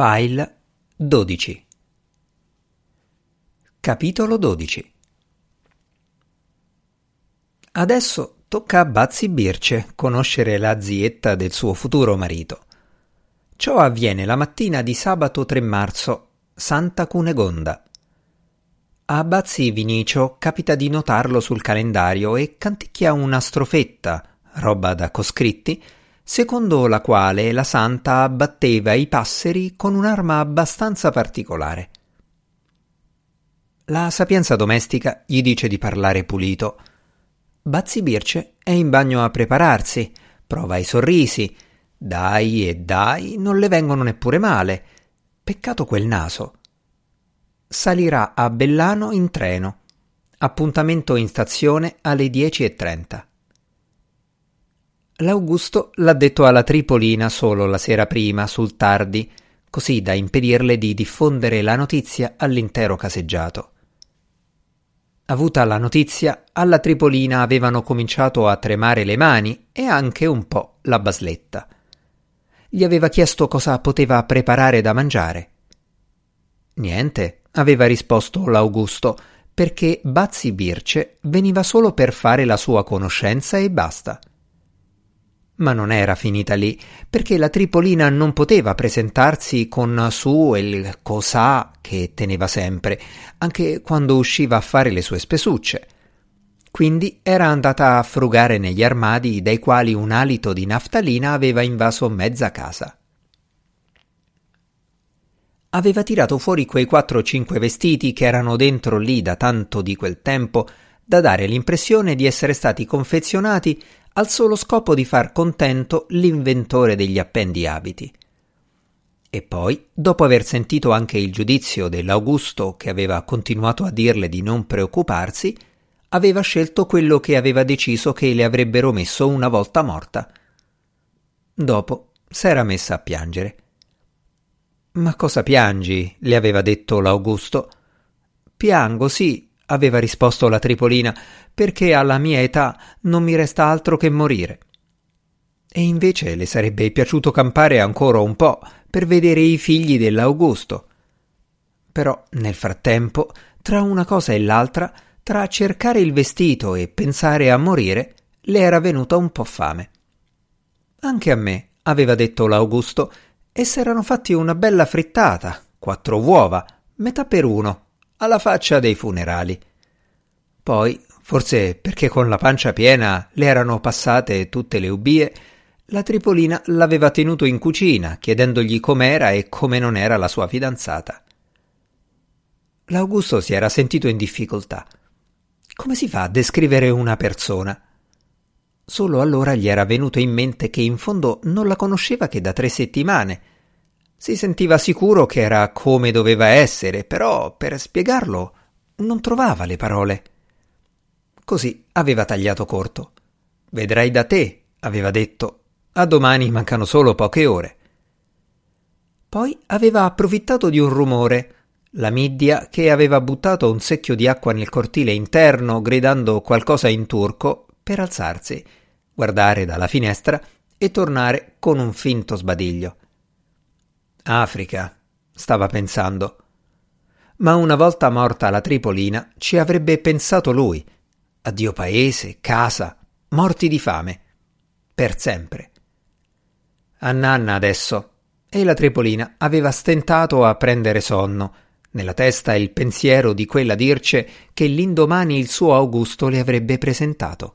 File 12 Capitolo 12 Adesso tocca a Bazzi Birce conoscere la zietta del suo futuro marito. Ciò avviene la mattina di sabato 3 marzo, Santa Cunegonda. A Bazzi Vinicio capita di notarlo sul calendario e canticchia una strofetta, roba da coscritti, secondo la quale la santa abbatteva i passeri con un'arma abbastanza particolare. La sapienza domestica gli dice di parlare pulito. Bazzi Birce è in bagno a prepararsi, prova i sorrisi. Dai e dai, non le vengono neppure male. Peccato quel naso. Salirà a Bellano in treno. Appuntamento in stazione alle 10.30. L'Augusto l'ha detto alla Tripolina solo la sera prima, sul tardi, così da impedirle di diffondere la notizia all'intero caseggiato. Avuta la notizia, alla Tripolina avevano cominciato a tremare le mani e anche un po' la basletta. Gli aveva chiesto cosa poteva preparare da mangiare. Niente, aveva risposto l'Augusto, perché Bazzi Birce veniva solo per fare la sua conoscenza e basta. Ma non era finita lì, perché la Tripolina non poteva presentarsi con su il cosà che teneva sempre, anche quando usciva a fare le sue spesucce. Quindi era andata a frugare negli armadi dai quali un alito di naftalina aveva invaso mezza casa. Aveva tirato fuori quei quattro o cinque vestiti che erano dentro lì da tanto di quel tempo, da dare l'impressione di essere stati confezionati al solo scopo di far contento l'inventore degli appendi abiti. E poi, dopo aver sentito anche il giudizio dell'Augusto che aveva continuato a dirle di non preoccuparsi, aveva scelto quello che aveva deciso che le avrebbero messo una volta morta. Dopo s'era messa a piangere. Ma cosa piangi? le aveva detto l'Augusto. Piango, sì, aveva risposto la Tripolina, perché alla mia età non mi resta altro che morire. E invece le sarebbe piaciuto campare ancora un po' per vedere i figli dell'Augusto. Però nel frattempo, tra una cosa e l'altra, tra cercare il vestito e pensare a morire, le era venuta un po' fame. Anche a me, aveva detto l'Augusto, e s'erano fatti una bella frittata, quattro uova, metà per uno, alla faccia dei funerali. Poi, forse perché con la pancia piena le erano passate tutte le ubbie, la Tripolina l'aveva tenuto in cucina, chiedendogli com'era e come non era la sua fidanzata. L'Augusto si era sentito in difficoltà. Come si fa a descrivere una persona? Solo allora gli era venuto in mente che in fondo non la conosceva che da tre settimane si sentiva sicuro che era come doveva essere, però per spiegarlo non trovava le parole. Così aveva tagliato corto. Vedrai da te, aveva detto. A domani mancano solo poche ore. Poi aveva approfittato di un rumore. La Middia, che aveva buttato un secchio di acqua nel cortile interno, gridando qualcosa in turco, per alzarsi, guardare dalla finestra e tornare con un finto sbadiglio. Africa, stava pensando. Ma una volta morta la Tripolina ci avrebbe pensato lui. Addio paese, casa, morti di fame. Per sempre. A Nanna adesso. E la Tripolina aveva stentato a prendere sonno. Nella testa il pensiero di quella dirce che l'indomani il suo Augusto le avrebbe presentato.